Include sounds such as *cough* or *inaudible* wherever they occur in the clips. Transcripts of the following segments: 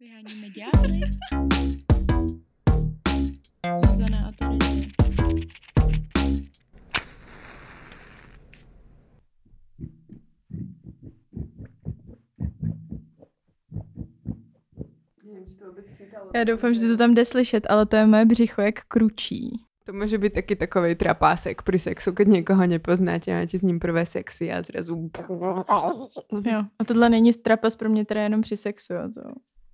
Vyháníme ďábly. Zuzana a Terezie. Já doufám, že to tam jde slyšet, ale to je moje břicho jak kručí. To může být taky takový trapásek pri sexu, keď někoho nepoznáte a máte s ním prvé sexy a zrazu... Jo, a tohle není trapas pro mě teda jenom při sexu, jo, to,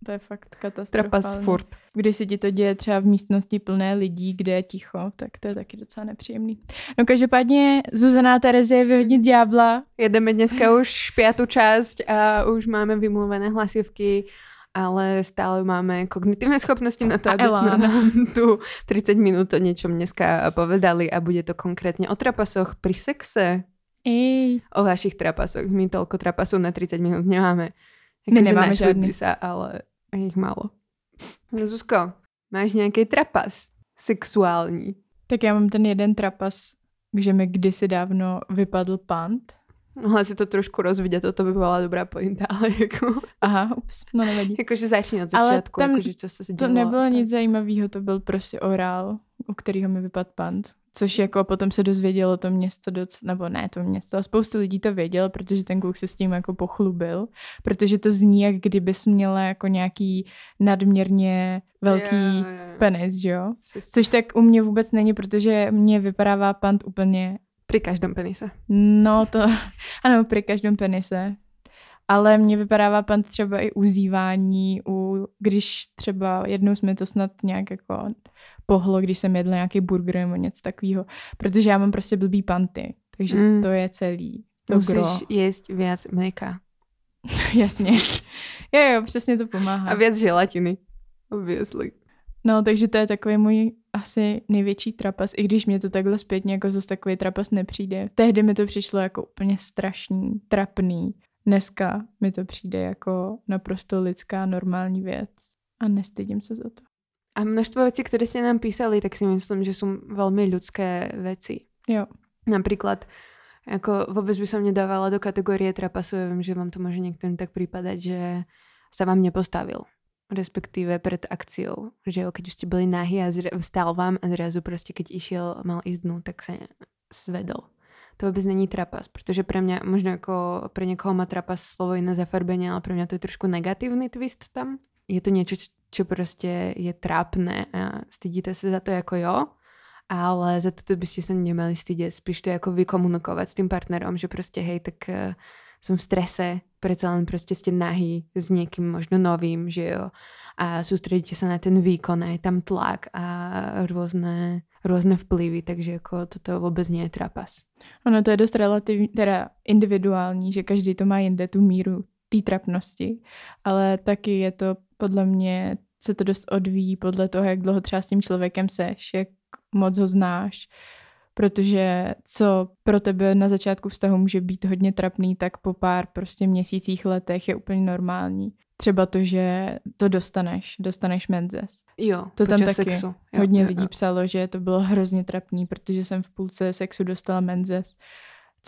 to je fakt katastrofální. Trapas furt. Když se ti to děje třeba v místnosti plné lidí, kde je ticho, tak to je taky docela nepříjemný. No každopádně Zuzana Terezie vyhodnit ďábla. Jedeme dneska už pětou část a už máme vymluvené hlasivky ale stále máme kognitívne schopnosti na to, aby sme nám tu 30 minút o niečom dneska povedali a bude to konkrétne o trapasoch pri sexe. Ej. O vašich trapasoch. My toľko trapasov na 30 minút nemáme. My nemáme žiadny. sa, ale je ich málo. Zuzko, máš nějaký trapas sexuální? Tak já mám ten jeden trapas, že mi kdysi dávno vypadl pant Mohla si to trošku rozvidět, to by byla dobrá pointa, *laughs* ale jako... Aha, ups, no nevadí. *laughs* Jakože začni od začátku, tam jakože co se dělo. To nebylo tak. nic zajímavého, to byl prostě orál, u kterého mi vypadl pant. Což jako potom se dozvědělo to město, doc, nebo ne to město, spoustu lidí to vědělo, protože ten kluk se s tím jako pochlubil, protože to zní, jak kdybys měla jako nějaký nadměrně velký yeah, yeah. penis, že jo? Což tak u mě vůbec není, protože mě vypadává pant úplně Pri každém penise. No to, *laughs* ano, pri každém penise. Ale mě vypadává pan třeba i uzývání, u, když třeba jednou jsme to snad nějak jako pohlo, když jsem jedla nějaký burger nebo něco takového, protože já mám prostě blbý panty, takže mm. to je celý. To Musíš gro. jíst víc mléka. *laughs* Jasně. jo, jo, přesně to pomáhá. A víc želatiny, obviously. No, takže to je takový můj asi největší trapas, i když mě to takhle zpětně jako zase takový trapas nepřijde. Tehdy mi to přišlo jako úplně strašný, trapný. Dneska mi to přijde jako naprosto lidská, normální věc. A nestydím se za to. A množstvo věcí, které jste nám písali, tak si myslím, že jsou velmi lidské věci. Jo. Například jako vůbec by som nedávala do kategorie trapasu, ja viem, že vám to môže niektorým tak prípadať, že sa vám nepostavil respektíve pred akciou, že jo, keď už ste byli nahy a vstal vám a zrazu prostě, keď išiel, mal ísť dnu, tak sa svedol. To vůbec není trapas, protože pre mňa, možno jako pre někoho má trapas slovo jiné zafarbenie, ale pre mňa to je trošku negatívny twist tam. Je to niečo, čo prostě je trápne a stydíte se za to jako jo, ale za to by ste sa nemali stydět. Spíš to jako vykomunikovat s tým partnerom, že prostě hej, tak uh, som v strese, predsa len proste ste nahý s niekým možno novým, že jo. A sústredíte sa na ten výkon, aj tam tlak a rôzne, rôzne vplyvy, takže jako toto vůbec je trapas. Ono to je dost relativní, teda individuální, že každý to má jinde tu míru té trapnosti, ale taky je to podle mě, se to dost odvíjí podle toho, jak dlouho třeba s tím člověkem seš, jak moc ho znáš, protože co pro tebe na začátku vztahu může být hodně trapný, tak po pár prostě měsících, letech je úplně normální. Třeba to, že to dostaneš, dostaneš menzes. Jo, to tam taky sexu. Jo, hodně jo, lidí jo. psalo, že to bylo hrozně trapný, protože jsem v půlce sexu dostala menzes.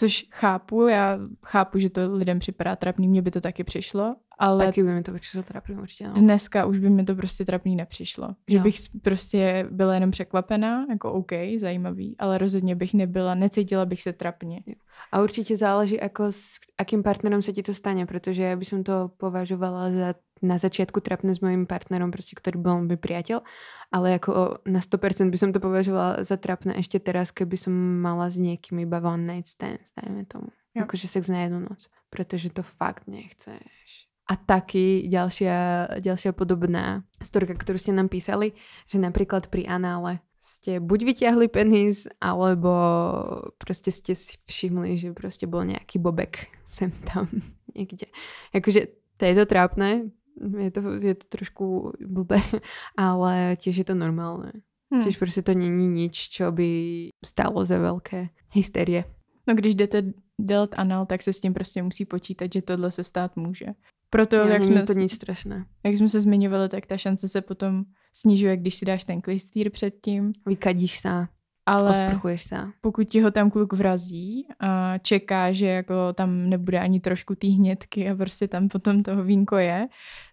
Což chápu, já chápu, že to lidem připadá trapný, mně by to taky přišlo, ale... Taky by mi to přišlo trapný určitě. No. Dneska už by mi to prostě trapný nepřišlo. Že jo. bych prostě byla jenom překvapená, jako OK, zajímavý, ale rozhodně bych nebyla, necítila bych se trapně. A určitě záleží, jako s akým partnerom se ti to stane, protože já bych to považovala za na začátku trapné s mojím partnerom, prostě, který byl můj přítel, ale jako na 100% by som to považovala za trapné ještě teraz, keby som mala s někým iba one night stand, dajme tomu. Jo. Jakože sex na jednu noc, protože to fakt nechceš. A taky ďalšia, ďalšia podobná storka, ktorú ste nám písali, že napríklad pri anále ste buď vyťahli penis, alebo prostě ste si všimli, že prostě bol nejaký bobek sem tam *laughs* niekde. Jakože to je to trápne, je to, je to trošku blbé, *laughs* ale tiež je to normálne. Hmm. Tiež prostě to není nič, čo by stálo za velké hysterie. No když jdete dělat anal, tak se s tím prostě musí počítat, že tohle se stát může. Proto, jo, jak jsme, to nic strašné. Jak jsme se zmiňovali, tak ta šance se potom snižuje, když si dáš ten klistýr předtím. Vykadíš se. Ale osprchuješ se. pokud ti ho tam kluk vrazí a čeká, že jako tam nebude ani trošku té hnědky a prostě tam potom toho vínko je,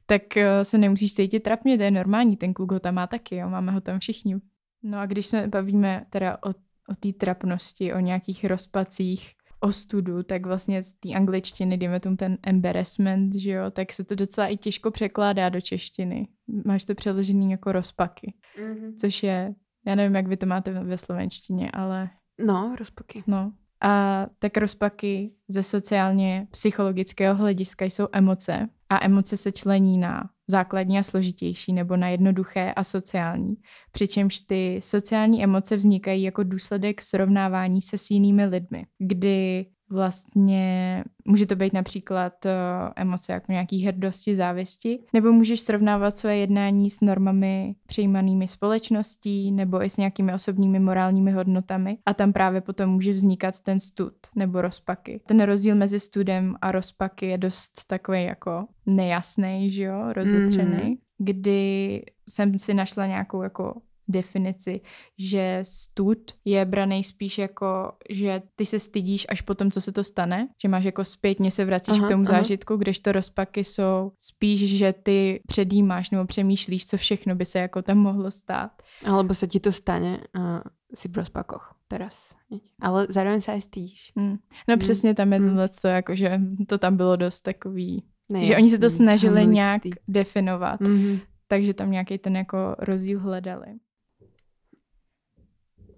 tak eh, se nemusíš cítit trapně, to je normální, ten kluk ho tam má taky, jo, máme ho tam všichni. No a když se bavíme teda o, o té trapnosti, o nějakých rozpacích, o studu, tak vlastně z té angličtiny, dejme tomu ten embarrassment, že jo, tak se to docela i těžko překládá do češtiny. Máš to přeložený jako rozpaky, mm-hmm. což je, já nevím, jak vy to máte ve slovenštině, ale... No, rozpaky. No, a tak rozpaky ze sociálně psychologického hlediska jsou emoce a emoce se člení na základní a složitější nebo na jednoduché a sociální. Přičemž ty sociální emoce vznikají jako důsledek srovnávání se s jinými lidmi, kdy vlastně může to být například uh, emoce jako nějaký hrdosti, závisti, nebo můžeš srovnávat své jednání s normami přijímanými společností nebo i s nějakými osobními morálními hodnotami a tam právě potom může vznikat ten stud nebo rozpaky. Ten rozdíl mezi studem a rozpaky je dost takový jako nejasný, že jo, rozetřený, mm-hmm. kdy jsem si našla nějakou jako definici, že stud je braný spíš jako, že ty se stydíš až po tom, co se to stane, že máš jako zpětně se vracíš aha, k tomu aha. zážitku, kdežto rozpaky jsou spíš, že ty předjímáš nebo přemýšlíš, co všechno by se jako tam mohlo stát. Alebo se ti to stane a si v rozpakoch teraz. Ale zároveň se aj stydíš. Hmm. No hmm. přesně tam je hmm. to, jako, že to tam bylo dost takový, Nejasný, že oni se to snažili nějak definovat. Mm-hmm. Takže tam nějaký ten jako rozdíl hledali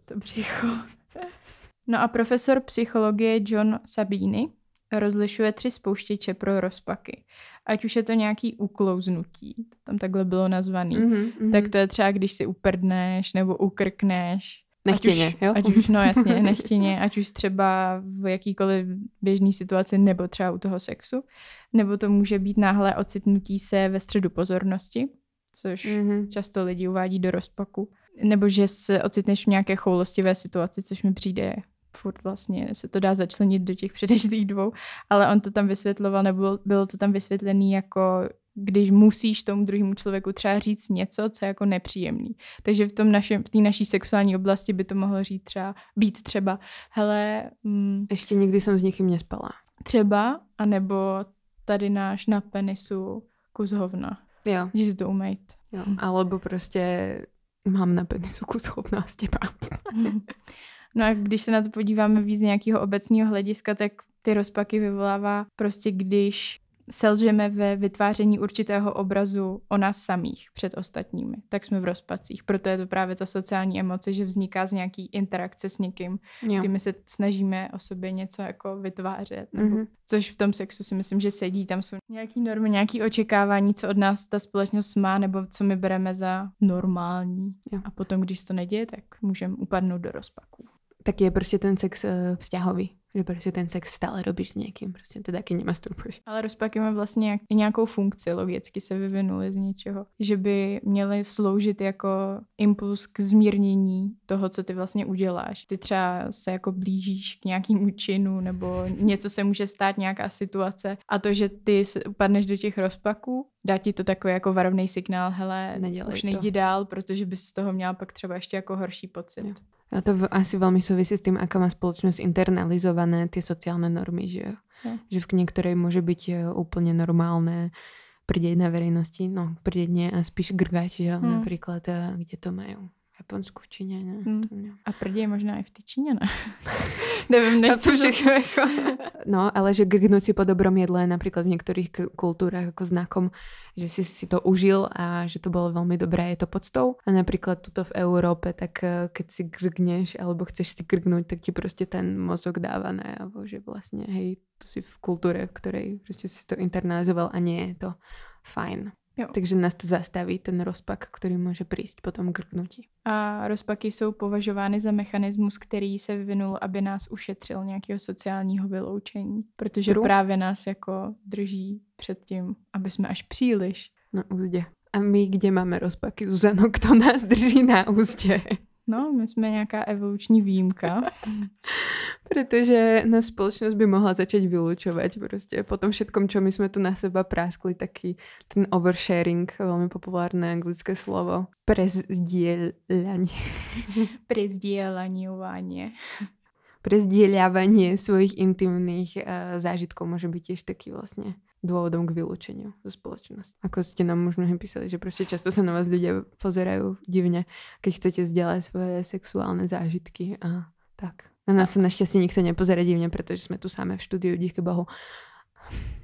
to břicho. No a profesor psychologie John Sabini rozlišuje tři spouštěče pro rozpaky. Ať už je to nějaký uklouznutí, tam takhle bylo nazvaný, mm-hmm, tak to je třeba, když si uprdneš nebo ukrkneš. Nechtěně, ať už, jo? Ať už, no jasně, nechtěně, ať už třeba v jakýkoliv běžné situaci nebo třeba u toho sexu. Nebo to může být náhle ocitnutí se ve středu pozornosti, což mm-hmm. často lidi uvádí do rozpaku nebo že se ocitneš v nějaké choulostivé situaci, což mi přijde furt vlastně se to dá začlenit do těch předešlých dvou, ale on to tam vysvětloval, nebo bylo to tam vysvětlený jako když musíš tomu druhému člověku třeba říct něco, co je jako nepříjemný. Takže v tom našem, v té naší sexuální oblasti by to mohlo říct třeba, být třeba, hele... Mm, Ještě nikdy jsem s někým nespala. Třeba, anebo tady náš na penisu kus hovna. Jo. Že si to umejt. Jo. Alebo prostě mám na penisu kus hovna z těba. *laughs* no a když se na to podíváme víc z nějakého obecného hlediska, tak ty rozpaky vyvolává prostě, když selžeme ve vytváření určitého obrazu o nás samých před ostatními, tak jsme v rozpacích. Proto je to právě ta sociální emoce, že vzniká z nějaký interakce s někým, jo. kdy my se snažíme o sobě něco jako vytvářet. Nebo, mm-hmm. Což v tom sexu si myslím, že sedí, tam jsou nějaký normy, nějaké očekávání, co od nás ta společnost má, nebo co my bereme za normální. Jo. A potom, když to neděje, tak můžeme upadnout do rozpaků. Tak je prostě ten sex uh, vzťahový že prostě ten sex stále robíš s někým, prostě ty taky nemasturbuješ. Ale rozpaky má vlastně nějakou funkci, logicky se vyvinuly z něčeho, že by měly sloužit jako impuls k zmírnění toho, co ty vlastně uděláš. Ty třeba se jako blížíš k nějakému činu nebo něco se může stát, nějaká situace a to, že ty upadneš do těch rozpaků, dá ti to takový jako varovný signál, hele, Nedělej už nejdi to. dál, protože bys z toho měla pak třeba ještě jako horší pocit. Jo. A to asi veľmi súvisí s tým, aká má spoločnosť internalizované tie sociálne normy, že, ja. že v niektorej môže byť e, úplne normálne prdeť na verejnosti, no prdeť nie a spíš grgať, že hmm. napríklad, e, kde to majú. Japonsku, v Číně, ne? Hmm. To A prdě možná i v té Číně, ne? *laughs* Nevím, nechci všechno jako... *laughs* No, ale že grgnúť si po dobrom jedle je napríklad v niektorých kultúrach ako znakom, že si si to užil a že to bolo veľmi dobré, je to podstou. A napríklad tuto v Európe, tak eh, keď si grgneš alebo chceš si grgnúť, tak ti prostě ten mozog dáva najavo, že vlastne, hej, tu si v kultúre, v ktorej prostě si to internalizoval a nie je to fajn. Jo. Takže nás to zastaví, ten rozpak, který může přijít po tom grknutí. A rozpaky jsou považovány za mechanismus, který se vyvinul, aby nás ušetřil nějakého sociálního vyloučení. Protože True. právě nás jako drží před tím, aby jsme až příliš. Na úzdě. A my kde máme rozpaky, Zuzano, kdo nás drží na úzdě? No, my jsme nějaká evoluční výjimka. *laughs* Protože na společnost by mohla začať vylučovat prostě po tom všetkom, čo my jsme tu na seba práskli, taky ten oversharing, velmi populárné anglické slovo. Prezdielanie. *laughs* Prezdielaniovanie. Prezdieľavanie svojich intimných uh, zážitkov může být tiež taký vlastně dôvodom k vylúčeniu zo spoločnosti. Ako ste nám možno písali, že proste často sa na vás ľudia pozerajú divne, keď chcete zdieľať svoje sexuálne zážitky a tak. Na nás sa našťastie nikto nepozerá divne, pretože sme tu samé v štúdiu, díky Bohu.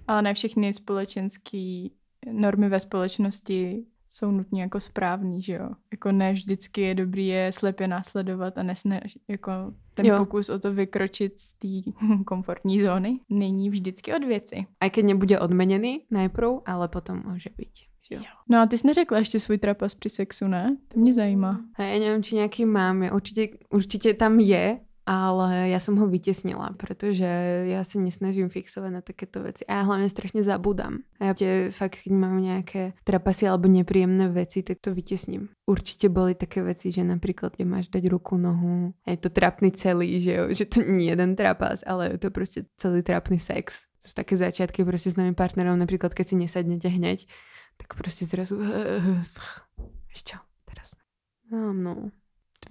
Ale ne všechny společenské normy ve společnosti jsou nutně jako správný, že jo. Jako ne vždycky je dobrý je slepě následovat a nesne, jako ten jo. pokus o to vykročit z té *laughs* komfortní zóny není vždycky od věci. A keď nebude odmeněný najprv, ale potom může být. Jo. No a ty jsi neřekla ještě svůj trapas při sexu, ne? To mě zajímá. A já nevím, či nějaký mám. Určitě, určitě tam je, ale ja som ho vytesnila, pretože ja sa nesnažím fixovať na takéto veci. A ja hlavne strašne zabudám. A ja tie fakt, keď mám nejaké trapasy alebo nepríjemné veci, tak to vytesním. Určite boli také veci, že napríklad, keď máš dať ruku, nohu, je to trapný celý, že, jo, že to je jeden trapas, ale je to proste celý trapný sex. To sú také začiatky proste s novým partnerom, napríklad keď si nesadnete hneď, tak proste zrazu... *laughs* Čo? Teraz. No, no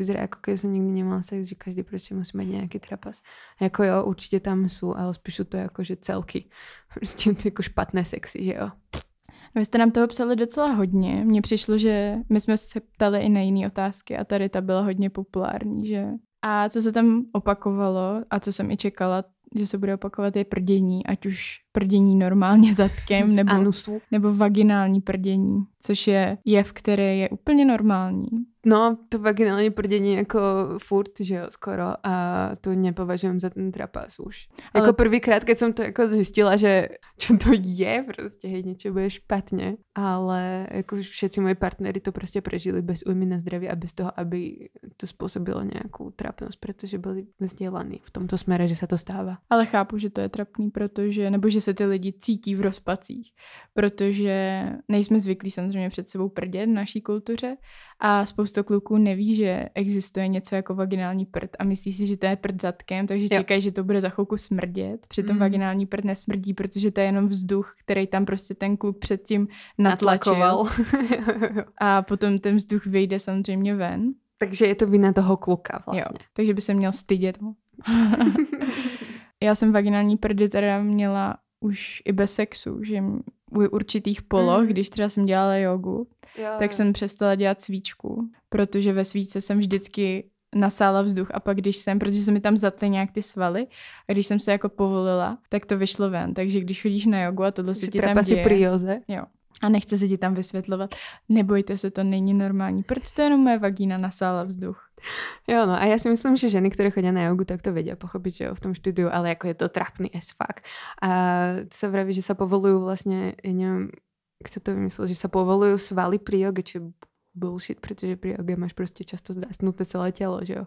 to vyzerá ako keď som nikdy nemala sex, že každý prostě musí mať nejaký trapas. Jako jo, určitě tam sú, ale spíš to jako, že celky. *laughs* Prostě jako špatné sexy, že jo. Vy jste nám toho psali docela hodně. Mně přišlo, že my jsme se ptali i na jiné otázky a tady ta byla hodně populární, že? A co se tam opakovalo a co jsem i čekala, že se bude opakovat je prdění, ať už prdění normálně *laughs* zadkem nebo, nebo vaginální prdění, což je jev, který je úplně normální. No, to vaginální prdění jako furt, že jo, skoro a to nepovažujem za ten trapas už. Ale... Jako prvýkrát, keď som to jako zjistila, že čo to je, prostě hej, niečo bude špatně, ale jako všetci moji partnery to prostě prežili bez újmy na zdraví a bez toho, aby to způsobilo nějakou trapnost, protože byli vzdělaní v tomto smere, že se to stává. Ale chápu, že to je trapný, protože, nebo že se ty lidi cítí v rozpacích, protože nejsme zvyklí samozřejmě před sebou prdět v naší kultuře a spousta kluků neví, že existuje něco jako vaginální prd a myslí si, že to je prd zadkem, takže čekají, že to bude za chvilku smrdět. Přitom mm. vaginální prd nesmrdí, protože to je jenom vzduch, který tam prostě ten kluk předtím natlačil. *laughs* *laughs* a potom ten vzduch vyjde samozřejmě ven. Takže je to vina toho kluka vlastně. Jo, takže by se měl stydět. *laughs* Já jsem vaginální prdy teda měla už i bez sexu, že u určitých poloh, mm. když třeba jsem dělala jogu, jo. tak jsem přestala dělat svíčku, protože ve svíčce jsem vždycky nasála vzduch a pak když jsem, protože se mi tam zatly nějak ty svaly a když jsem se jako povolila, tak to vyšlo ven. Takže když chodíš na jogu a tohle se ti tam děje. prioze. Jo. A nechce se ti tam vysvětlovat. Nebojte se, to není normální. Proč to jenom moje vagína nasála vzduch? *laughs* Jo, no a ja si myslím, že ženy, ktoré chodia na jogu, tak to vedia pochopiť, že jo, v tom štúdiu, ale ako je to trapný as fuck. A sa vraví, že sa povolujú vlastne, ja neviem, kto to vymyslel, že sa povolujú svaly pri joge, je bullshit, pretože pri joge máš proste často zdasnuté celé telo, že jo.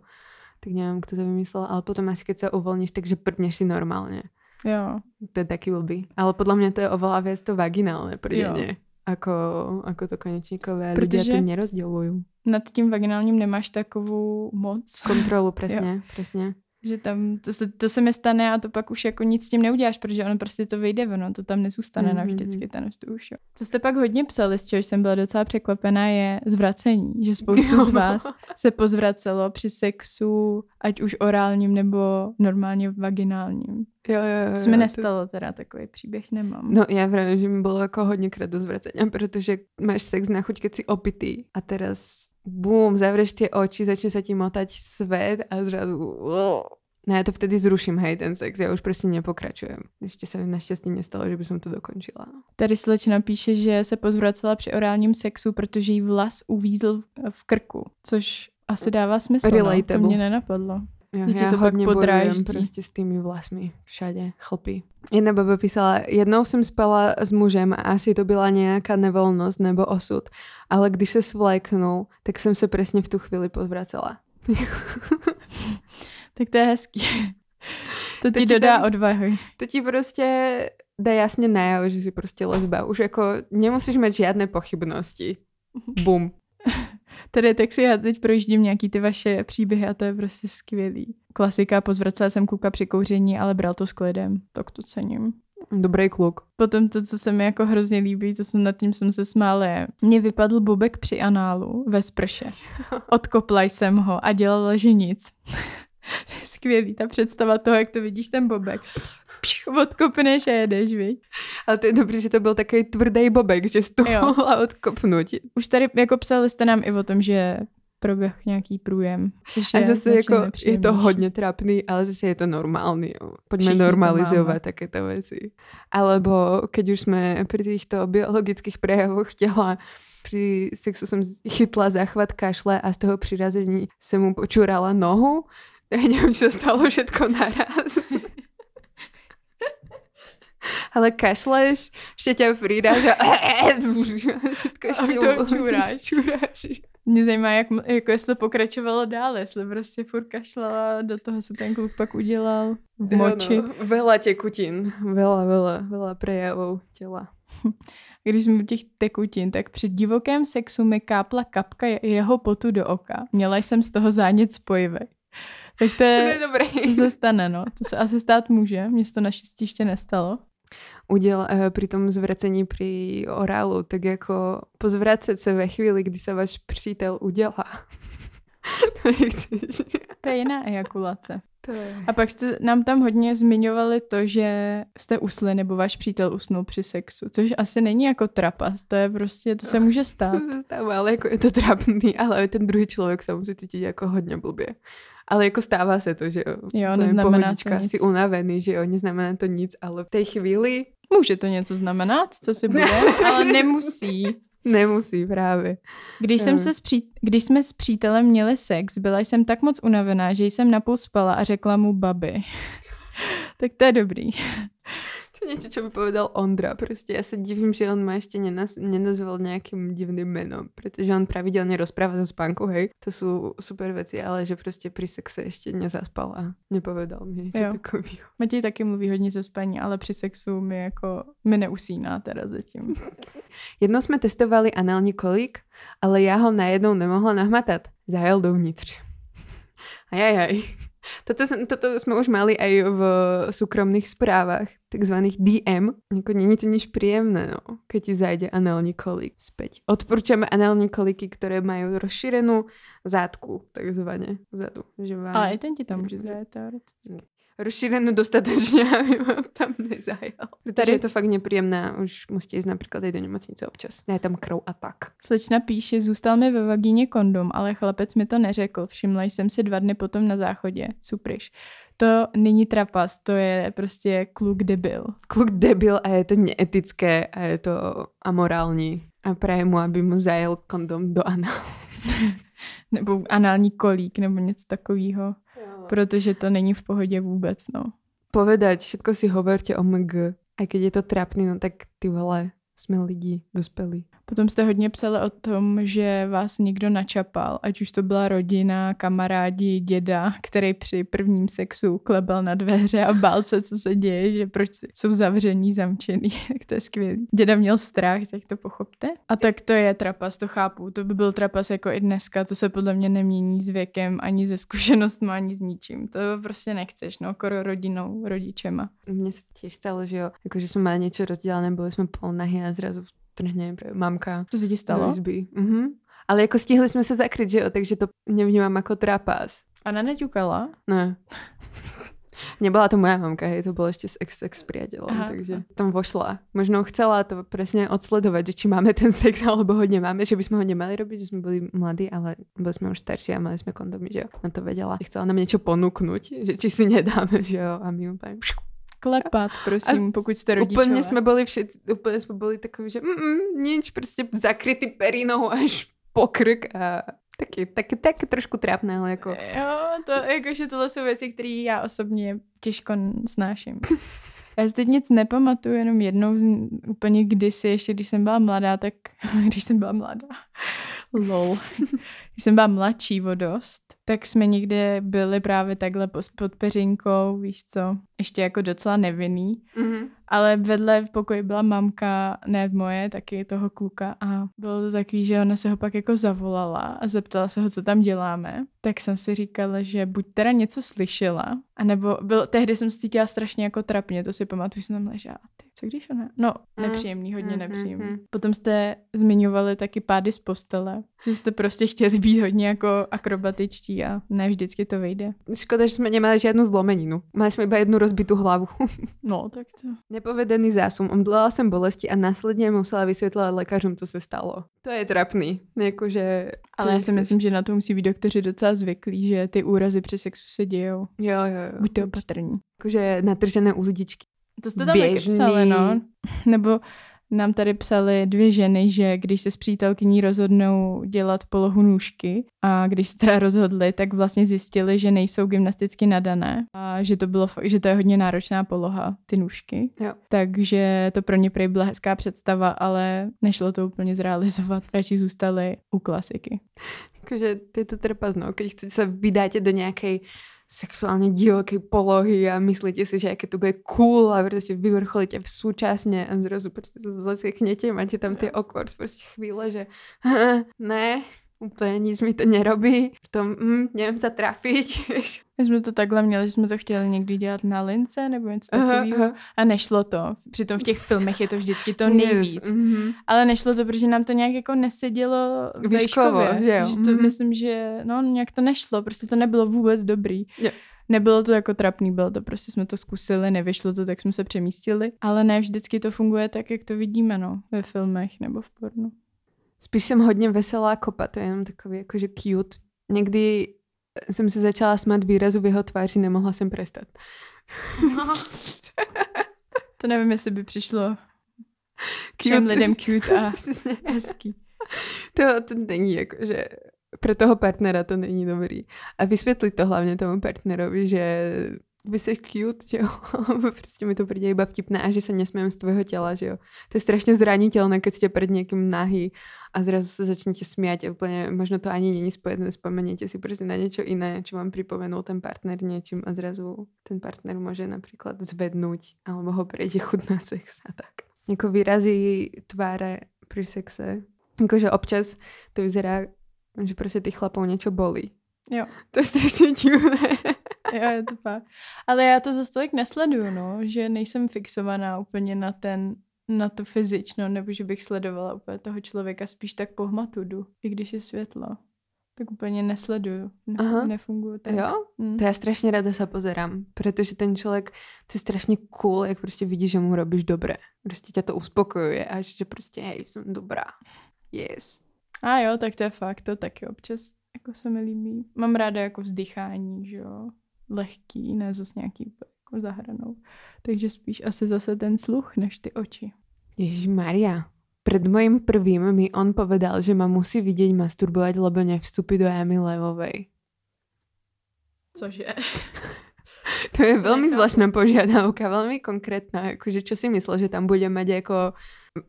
Tak neviem, kto to vymyslel, ale potom asi keď sa uvoľníš, takže prdneš si normálne. Jo. To je taký blbý. Ale podľa mňa to je oveľa viac to vaginálne prdenie. Ako, ako to konečníkové. Protože ľudia to nerozdělují. Nad tím vaginálním nemáš takovou moc. Kontrolu, *laughs* přesně, přesně že tam to se, to se mi stane a to pak už jako nic s tím neuděláš, protože ono prostě to vyjde, ono to tam nezůstane mm-hmm. navždycky ten vzduch. Co jste pak hodně psali, z čehož jsem byla docela překvapená, je zvracení, že spoustu z vás se pozvracelo při sexu, ať už orálním nebo normálně vaginálním. Jo, jo, jo. Co mi nestalo to... teda, takový příběh nemám. No já vím, že mi bylo jako hodně krát do zvracenia, protože máš sex na chuť, keď si opitý a teraz bum, zavřeš ty oči, začne se ti motať svět a zrazu oh. Ne, já to vtedy zruším, hej, ten sex, já už prostě nepokračujem. Ještě se mi naštěstí nestalo, že by som to dokončila. Tady slečna píše, že se pozvracela při orálním sexu, protože jí vlas uvízl v krku, což asi dává smysl, no? to mě nenapadlo. Jo, že to hodně podráždí. prostě s tými vlasmi všade, chlpy. Jedna baba písala, jednou jsem spala s mužem a asi to byla nějaká nevolnost nebo osud, ale když se svléknul, tak jsem se přesně v tu chvíli pozvracela. *laughs* tak to je hezký. To, to ti dodá tam, odvahy. To ti prostě dá jasně najevo, že si prostě lesba. Už jako nemusíš mít žádné pochybnosti. *laughs* Bum. Tady tak si já teď projíždím nějaký ty vaše příběhy a to je prostě skvělý. Klasika, pozvracela jsem kluka při kouření, ale bral to s klidem. Tak to cením. Dobrý kluk. Potom to, co se mi jako hrozně líbí, co jsem nad tím jsem se smála, je, mně vypadl bobek při análu ve sprše. *laughs* Odkopla jsem ho a dělala, že nic. *laughs* to je skvělý, ta představa toho, jak to vidíš ten bobek. *laughs* odkopneš a jedeš, viď? Ale to je dobré, že to byl takový tvrdý bobek, že jsi to Jo. *laughs* mohla odkopnout. Už tady jako psali jste nám i o tom, že proběh nějaký průjem, což A zase jako je to hodně trápný, ale zase je to normálny. Jo. Poďme Všichni máme. takéto veci. Alebo keď už sme pri týchto biologických prejavoch tela, pri sexu som chytla záchvat kašle a z toho přirazení jsem mu počurala nohu. Neviem, čo sa stalo všetko naraz. Ale kašleš, ešte ťa pridáš a všetko to čuráš. čuráš. Mě zajímá, jak, jako jestli to pokračovalo dál, jestli prostě furt kašlala, do toho se ten kluk pak udělal v moči. Jo, no, veľa tekutín, veľa, veľa, veľa prejavov tela. *laughs* Když jsme u těch tekutin, tak při divokém sexu mi kápla kapka jeho potu do oka. Měla jsem z toho zánět spojivek. Tak to To je je, dobré. to se stane, no. To se asi stát může. Mně se to naštěstí ještě nestalo. Udel, eh, pri tom zvracení pri orálu, tak jako pozvracet se ve chvíli, kdy se váš přítel udělá. *laughs* to nechceš. To je jiná ejakulace. To je... A pak jste nám tam hodně zmiňovali to, že jste usli nebo váš přítel usnul při sexu, což asi není jako trapas, to je prostě, to se může stát. To se stává, ale jako je to trápný, ale ten druhý člověk se musí cítit jako hodně blbě. Ale jako stává se to, že jo. Jo, neznamená to nic. si unavený, že jo, neznamená to nic, ale v té chvíli Může to něco znamenat, co si bude, *laughs* ale nemusí. nemusí právě. Když, jsem Jo. se s pří... Když jsme s přítelem měli sex, byla jsem tak moc unavená, že jsem napůl spala a řekla mu babi. *laughs* tak to je dobrý. To je niečo, čo by povedal Ondra. Proste ja sa divím, že on ma ešte nenaz- nenazval nejakým divným menom, pretože on pravidelne rozpráva zo spánku, hej. To sú super veci, ale že proste pri sexe ešte nezaspal a nepovedal mi niečo takového. Matěj taky mluví hodně ze spaní, ale při sexu mi jako, mi neusíná teda zatím. *laughs* Jednou sme testovali análny kolík, ale ja ho najednou nemohla nahmatať. Zajel dovnitř. *laughs* Ajajaj. Toto, som- toto sme už mali aj v súkromných správach, takzvaných DM. Jako není to nič príjemné, no, keď ti zajde análny kolík späť. Odporúčame análne kolíky, ktoré majú rozšírenú zátku, takzvaně vzadu. Že vám... Ale i ten ti to může zajet teoreticky. Rozšírenú dostatočne, *laughs* aby vám tam nezajel. Protože Tady- je to fakt nepríjemné a už musíte ísť napríklad aj do nemocnice občas. Je tam krv a tak. Slečna píše, zůstal mi ve vagíně kondom, ale chlapec mi to neřekl. Všimla jsem si dva dny potom na záchodě. Supriš. To není trapas, to je prostě kluk debil. kluk debil a je to neetické a je to amorální. A praje mu, aby mu zajel kondom do análu. *laughs* Nebo anální kolík, nebo něco takového. Protože to není v pohodě vůbec, no. Povedať, všetko si hoverte o MG. A keď je to trapný, no tak ty vole, jsme lidi, dospělí. Potom jste hodně psali o tom, že vás někdo načapal, ať už to byla rodina, kamarádi, děda, který při prvním sexu klebal na dveře a bál se, co se děje, že proč jsou zavřený, zamčený, *laughs* tak to je skvělý. Děda měl strach, tak to pochopte. A tak to je trapas, to chápu, to by byl trapas jako i dneska, to se podle mě nemění s věkem, ani ze zkušenostmi, ani s ničím. To prostě nechceš, no, koro rodinou, rodičema. Mne sa tiež stalo, že jo, akože sme mali niečo rozdelené, boli sme polnahý a zrazu vtrhne mamka To se ti stalo? izby. Mhm. Ale jako stihli jsme se zakryt, že jo, takže to nevnímám jako trápas. Ona neťukala? Ne. *laughs* Nebola to moja mamka, hej, to bolo ešte s ex-ex priateľom, Aha. takže tam vošla. Možno chcela to presne odsledovať, že či máme ten sex, alebo ho nemáme, že by sme ho nemali robiť, že sme boli mladí, ale boli sme už starší a mali sme kondomy, že jo. Na to vedela. Chcela nám niečo ponúknuť, že či si nedáme, že jo. A my úplne... Klepat, prosím, A pokud jste rodičové. Úplne sme boli všetci, úplne sme boli takoví, že mm, nič, prostě zakrytý perinou až po krk a taky, taky, taky trošku trápné, ale jako... Jo, to jakože tohle jsou věci, které já osobně těžko snáším. *laughs* Já si teď nic nepamatuju, jenom jednou z- úplně kdysi, ještě když jsem byla mladá, tak *laughs* když jsem byla mladá, lol, *laughs* když jsem byla mladší o dost, tak jsme někde byli právě takhle pod peřinkou, víš co, ještě jako docela nevinný. Mm-hmm. Ale vedle v pokoji byla mamka, ne moje, taky toho kluka a bylo to takový, že ona se ho pak jako zavolala a zeptala se ho, co tam děláme. Tak jsem si říkala, že buď teda něco slyšela, anebo bylo, tehdy jsem se cítila strašně jako trapně, to si pamatuju, že jsem tam ležela. Ty. Co když ona? No, Mm, nepříjemný, hodně mm, nepříjemný. mm, mm. Potom jste zmiňovali taky pády z postele, že jste prostě chtěli být hodně jako akrobatičtí a ne vždycky to vyjde. Škoda, že sme nemali žiadnu zlomeninu. Mali sme iba jednu rozbitú hlavu. *laughs* No, tak to... Nepovedený zásum. Omdlela jsem bolesti a následně musela vysvětlovat lékařům, co se stalo. To je trapný. Jakože... Ale já si myslím, že na to musí být doktoři docela zvyklí, že ty úrazy při sexu se dějou. Jo, jo, jo. Buďte opatrní. Jakože natržené úzdičky. To jste tam taky Běžný. psali, no. Nebo nám tady psali dvě ženy, že když se s přítelkyní rozhodnou dělat polohu nůžky a když se teda rozhodli, tak vlastně zjistili, že nejsou gymnasticky nadané a že to, bylo, že to je hodně náročná poloha, ty nůžky. Jo. Takže to pro ně prý byla hezká představa, ale nešlo to úplně zrealizovat. Radši zůstali u klasiky. Jakože je to trpazno, keď chcete sa vydáte do nejakej sexuálne divokej polohy a myslíte si, že aké to bude cool a prostě vyvrcholíte v súčasne a zrazu prostě sa zleseknete, máte tam tie awkward prostě chvíle, že *laughs* ne, úplně nic mi to nerobí, v tom mm, nevím *laughs* vieš. My jsme to takhle měli, že jsme to chtěli někdy dělat na lince nebo něco takového a nešlo to. Přitom v těch filmech je to vždycky to Yes, nejvíc. mhm. Ale nešlo to, protože nám to nějak jako nesedělo Výškovo, výškově. že jo? Že to Mhm. myslím, že no nějak to nešlo, prostě to nebylo vůbec dobrý. Jo. Nebylo to jako trapný, bylo to prostě jsme to zkusili, nevyšlo to, tak jsme se přemístili. Ale ne vždycky to funguje tak, jak to vidíme, no, ve filmech nebo v pornu. Spíš jsem hodně veselá kopa, to je jenom takový jakože cute. Někdy jsem se začala smát výrazu v jeho tváři, nemohla jsem prestat. To nevím, jestli by přišlo všem lidem cute a *laughs* hezký. To, to není jako, že pro toho partnera to není dobrý. A vysvětlit to hlavně tomu partnerovi, že vy jsi cute, že jo, *laughs* prostě mi to přijde iba vtipné a že se nesmím z tvojho těla, že jo. To je strašně zranitelné, keď jste před někým nahý a zrazu se začnete smiať a úplně, možno to ani není spojené, vzpomenete si prostě na něco jiné, čo vám připomenul ten partner něčím a zrazu ten partner může například zvednout alebo ho prejde chud na sex a tak. Jako výrazy tváře pri sexe. Jakože občas to vyzerá, že prostě ty chlapov něco bolí. Jo. To je strašně divné. *laughs* Jo, je to fakt. Ale já to zase tolik nesleduju, no, že nejsem fixovaná úplně na ten, na to fyzično, nebo že bych sledovala úplně toho člověka spíš tak po hmatu jdu, i když je světlo. Tak úplně nesleduju. Nef- Aha. Nefunguju tak. Jo? Hm. To já strašně ráda se pozerám, protože ten člověk, to je strašně cool, jak prostě vidíš, že mu robíš dobré. Prostě tě to uspokojuje a že prostě hej, jsem dobrá. Yes. A jo, tak to je fakt, to taky občas jako se mi líbí. Mám ráda jako vzdychání, že jo, lehký, ne zase nějaký jako zahranou. Takže spíš asi zase ten sluch, než ty oči. Ježiš Maria, pred mojím prvým mi on povedal, že ma musí vidieť masturbovať, lebo nevstupí do jámy levovej. Cože? *laughs* To je veľmi nechápu. zvláštna požiadavka, veľmi konkrétna. Akože čo si myslel, že tam bude mať ako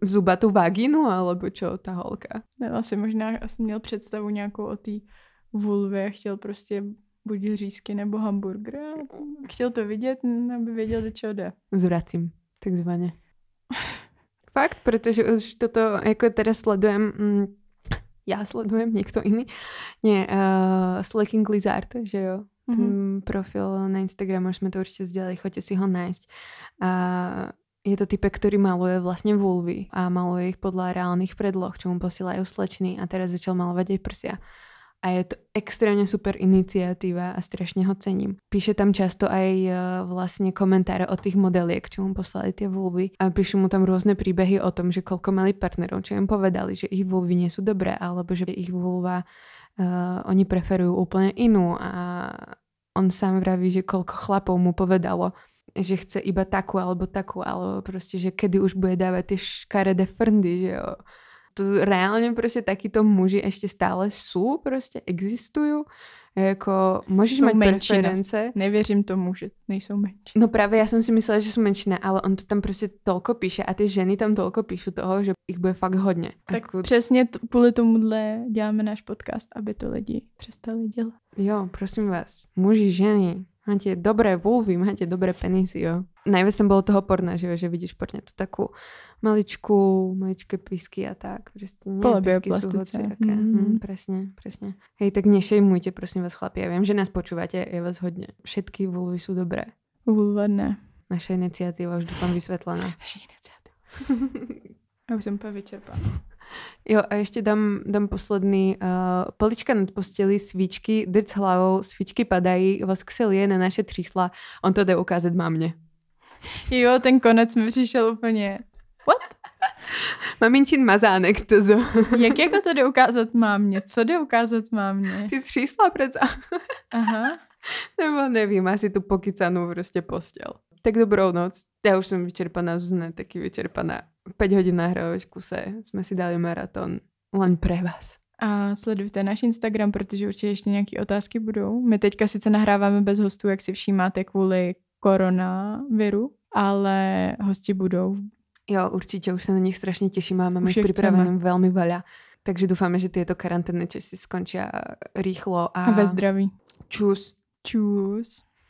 zubatú vagínu, alebo čo ta holka? Ne, asi možná asi měl představu nějakou o té vulvě a chtěl prostě buď řízky nebo hamburger. Chtěl to vidět, aby věděl, do čeho jde. Zvracím, takzvaně. *laughs* Fakt, protože už toto, jako teda sledujem, mm, já sledujem, někdo jiný, ne, uh, Slacking Lizard, že jo, Mhm. ten profil na Instagramu, už jsme to určitě sdělali, choďte si ho nájsť. A je to typek, ktorý maluje vlastne vulvy a maluje ich podľa reálnych predloh, čo mu posielajú slečny a teraz začal malovať aj prsia. A je to extrémne super iniciatíva a strašne ho cením. Píše tam často aj eh, vlastne komentáre od tých modeliek, čo mu poslali tie vulvy. A píšu mu tam rôzne príbehy o tom, že koľko mali partnerov, čo im povedali, že ich vulvy nie sú dobré, alebo že ich vulva uh, oni preferujú úplne inú a on sám vraví, že koľko chlapov mu povedalo, že chce iba takú alebo takú, alebo proste, že kedy už bude dávať tie škaredé frndy, že jo. To reálne proste takíto muži ešte stále sú, proste existujú. Jako, můžeš Jsou mít menšina. preference. Nevěřím tomu, že nejsou menší. No právě já jsem si myslela, že jsou menšina, ale on to tam prostě tolko píše a ty ženy tam tolko píšu toho, že ich bude fakt hodně. Tak Jako, přesně t- kvůli tomuhle děláme náš podcast, aby to lidi přestali dělat. Jo, prosím vás, muži, ženy, máte dobré vulvy, máte dobré penisy, jo. Najviac som bolo toho porna, že, že vidíš porne tu takú maličku, maličké písky a tak. Prostě nie, Podľa písky sú hociaké. Mhm. Mm, presne, presne. Hej, tak nešejmujte, prosím vás, chlapi. Ja viem, že nás počúvate, je vás hodne. Všetky vulvy sú dobré. Vulva ne. naša iniciatíva už doufám vysvětlená. *laughs* Naše iniciativa. Já už jsem úplně vyčerpaná. Jo, a ještě dám, dám posledný. Uh, polička nad posteli, svíčky, drc hlavou, svíčky padají, vosk se lije na naše třísla, on to jde ukázat mámě. *laughs* Jo, ten konec mi přišel úplně... What? Maminčin mazánek, to zo. *laughs* Jak jako to jde ukázat mámě? Co jde ukázat mámě? Ty třísla přece. Aha. *laughs* Nebo nevím, asi tu pokycanou prostě postel. Tak dobrou noc. Já už jsem vyčerpaná, Zuzana taky vyčerpaná. 5 hodin nahrávač v kuse. Jsme si dali maraton. Len pre vás. A sledujte náš Instagram, protože určitě ještě nějaké otázky budou. My teďka sice nahráváme bez hostů, jak si všímáte, kvůli koronaviru, ale hosti budou. Jo, určitě, už se na nich strašně těším a máme už připraveným velmi veľa. Takže doufáme, že tyto karanténne časy skončí rýchlo a... a ve zdraví. Čus. Čus.